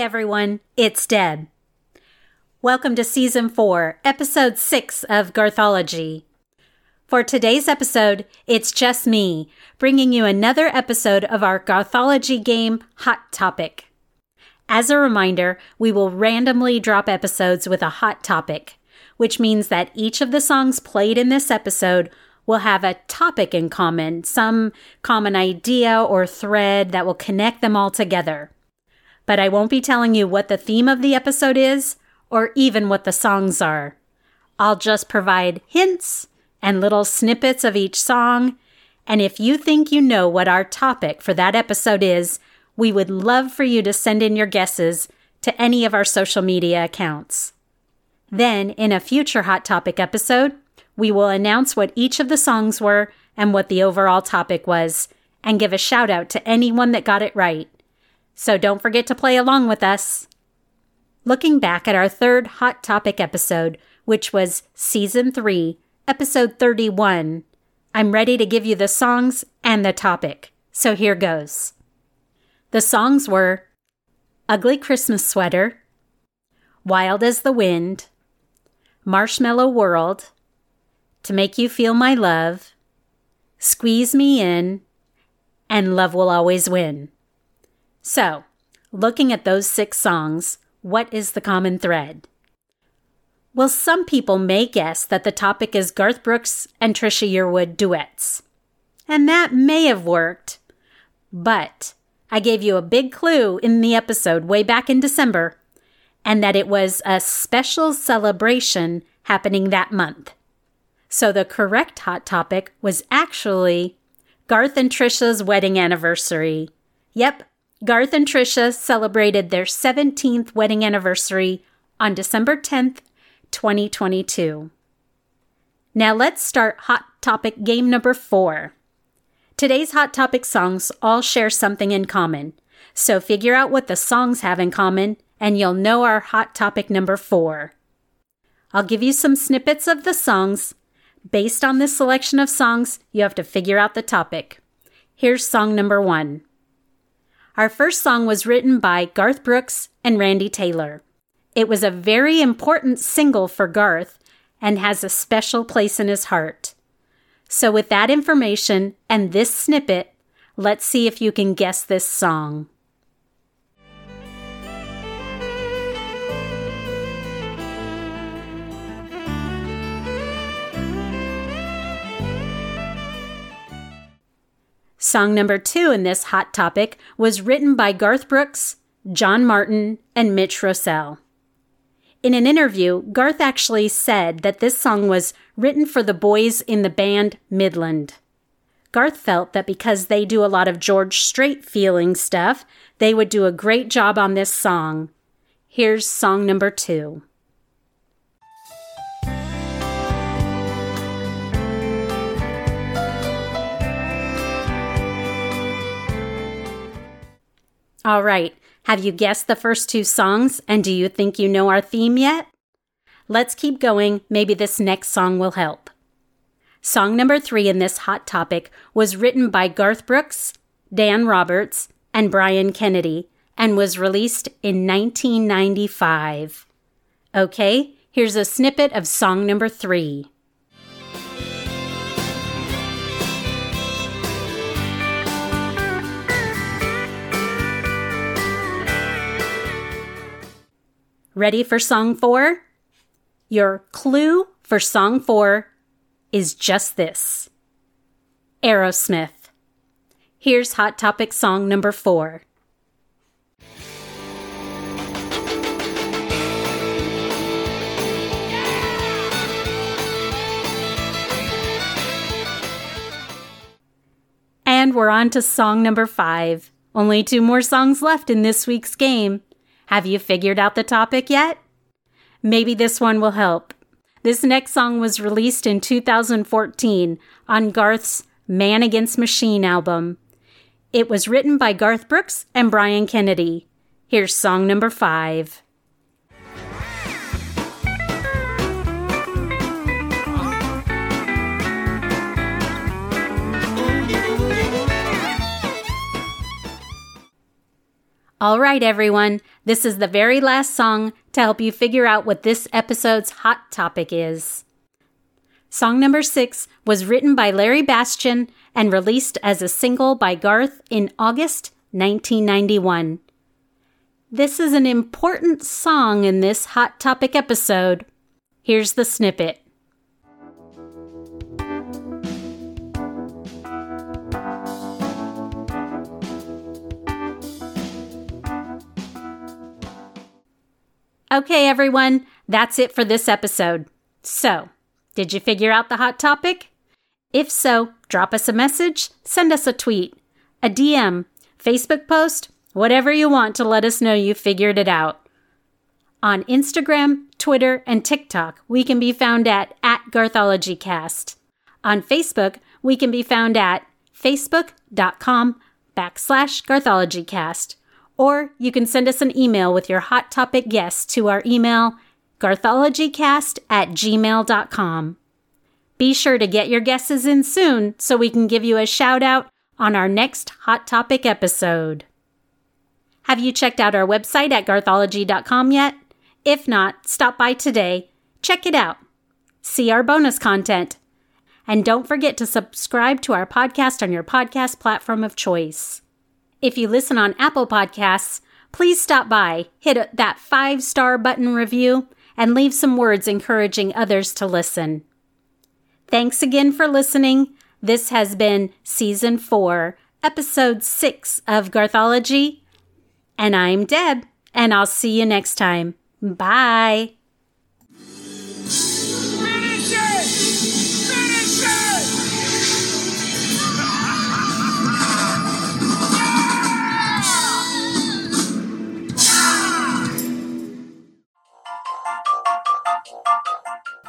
Everyone, it's Deb. Welcome to Season 4, Episode 6 of Garthology. For today's episode, it's just me, bringing you another episode of our Garthology game Hot Topic. As a reminder, we will randomly drop episodes with a hot topic, which means that each of the songs played in this episode will have a topic in common, some common idea or thread that will connect them all together but I won't be telling you what the theme of the episode is or even what the songs are. I'll just provide hints and little snippets of each song. And if you think you know what our topic for that episode is, we would love for you to send in your guesses to any of our social media accounts. Then, in a future Hot Topic episode, we will announce what each of the songs were and what the overall topic was, and give a shout out to anyone that got it right so don't forget to play along with us. Looking back at our third Hot Topic episode, which was Season 3, Episode 31, I'm ready to give you the songs and the topic. So here goes. The songs were Ugly Christmas Sweater, Wild as the Wind, Marshmallow World, To Make You Feel My Love, Squeeze Me In, and Love Will Always Win. So, looking at those six songs, what is the common thread? Well, some people may guess that the topic is Garth Brooks and Trisha Yearwood duets. And that may have worked. But I gave you a big clue in the episode way back in December, and that it was a special celebration happening that month. So the correct hot topic was actually Garth and Trisha's wedding anniversary. Yep, Garth and Trisha celebrated their 17th wedding anniversary on December 10th, 2022. Now let's start Hot Topic game number four. Today's Hot Topic songs all share something in common, so figure out what the songs have in common and you'll know our Hot Topic number four. I'll give you some snippets of the songs. Based on this selection of songs, you have to figure out the topic. Here's song number one. Our first song was written by Garth Brooks and Randy Taylor. It was a very important single for Garth and has a special place in his heart. So, with that information and this snippet, let's see if you can guess this song. Song number two in this hot topic was written by Garth Brooks, John Martin, and Mitch Rossell. In an interview, Garth actually said that this song was written for the boys in the band Midland. Garth felt that because they do a lot of George Strait feeling stuff, they would do a great job on this song. Here's song number two. All right, have you guessed the first two songs and do you think you know our theme yet? Let's keep going, maybe this next song will help. Song number three in this hot topic was written by Garth Brooks, Dan Roberts, and Bryan Kennedy and was released in 1995. Okay, here's a snippet of song number three. Ready for song four? Your clue for song four is just this Aerosmith. Here's Hot Topic song number four. And we're on to song number five. Only two more songs left in this week's game. Have you figured out the topic yet? Maybe this one will help. This next song was released in 2014 on Garth's Man Against Machine album. It was written by Garth Brooks and Bryan Kennedy. Here's song number five. All right, everyone. This is the very last song to help you figure out what this episode's hot topic is. Song number six was written by Larry Bastian and released as a single by Garth in August 1991. This is an important song in this Hot Topic episode. Here's the snippet. Okay, everyone, that's it for this episode. So, did you figure out the hot topic? If so, drop us a message, send us a tweet, a DM, Facebook post, whatever you want to let us know you figured it out. On Instagram, Twitter, and TikTok, we can be found at, at GarthologyCast. On Facebook, we can be found at facebook.com backslash GarthologyCast or you can send us an email with your hot topic guests to our email, garthologycast at gmail.com. Be sure to get your guesses in soon so we can give you a shout out on our next Hot Topic episode. Have you checked out our website at garthology.com yet? If not, stop by today. Check it out. See our bonus content. And don't forget to subscribe to our podcast on your podcast platform of choice. If you listen on Apple Podcasts, please stop by, hit that five star button review, and leave some words encouraging others to listen. Thanks again for listening. This has been Season 4, Episode 6 of Garthology. And I'm Deb, and I'll see you next time. Bye.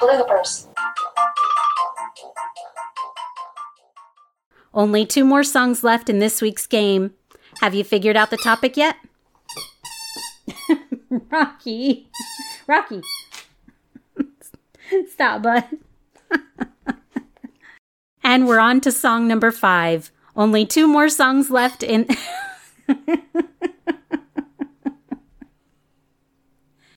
Bloopers. Only two more songs left in this week's game. Have you figured out the topic yet? Rocky. Rocky. Stop, bud. and we're on to song number five. Only two more songs left in.